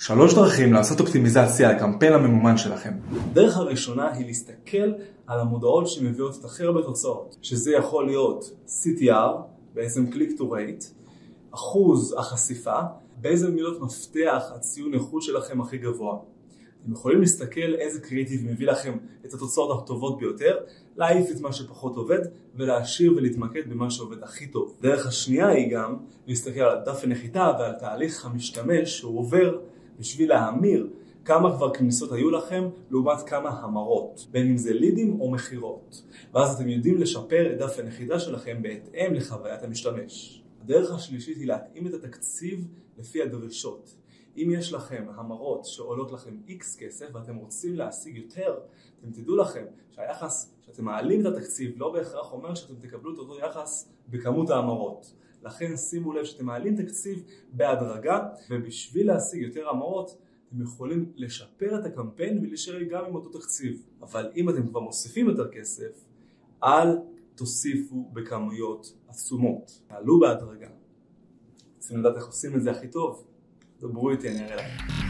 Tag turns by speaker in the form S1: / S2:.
S1: שלוש דרכים לעשות אופטימיזציה לקמפיין הממומן שלכם.
S2: הדרך הראשונה היא להסתכל על המודעות שמביאות את הכי הרבה תוצאות, שזה יכול להיות CTR, בעצם Click to Rate, אחוז החשיפה, באיזה מילות מפתח הציון איכות שלכם הכי גבוה. אתם יכולים להסתכל איזה קריאיטיב מביא לכם את התוצאות הטובות ביותר, להעיף את מה שפחות עובד ולהשאיר ולהתמקד במה שעובד הכי טוב. דרך השנייה היא גם להסתכל על דף הנחיתה ועל תהליך המשתמש שהוא עובר בשביל להמיר כמה כבר כניסות היו לכם לעומת כמה המרות, בין אם זה לידים או מכירות. ואז אתם יודעים לשפר את דף הנחיתה שלכם בהתאם לחוויית המשתמש. הדרך השלישית היא להתאים את התקציב לפי הדרישות. אם יש לכם המרות שעולות לכם X כסף ואתם רוצים להשיג יותר, אתם תדעו לכם שהיחס שאתם מעלים את התקציב לא בהכרח אומר שאתם תקבלו את אותו יחס בכמות ההמרות. לכן שימו לב שאתם מעלים תקציב בהדרגה ובשביל להשיג יותר המרות אתם יכולים לשפר את הקמפיין ולהישאר גם עם אותו תקציב. אבל אם אתם כבר מוסיפים יותר כסף, אל תוסיפו בכמויות עצומות. תעלו בהדרגה. רוצים לדעת איך עושים את זה הכי טוב? דברו איתי, אני אראה לכם.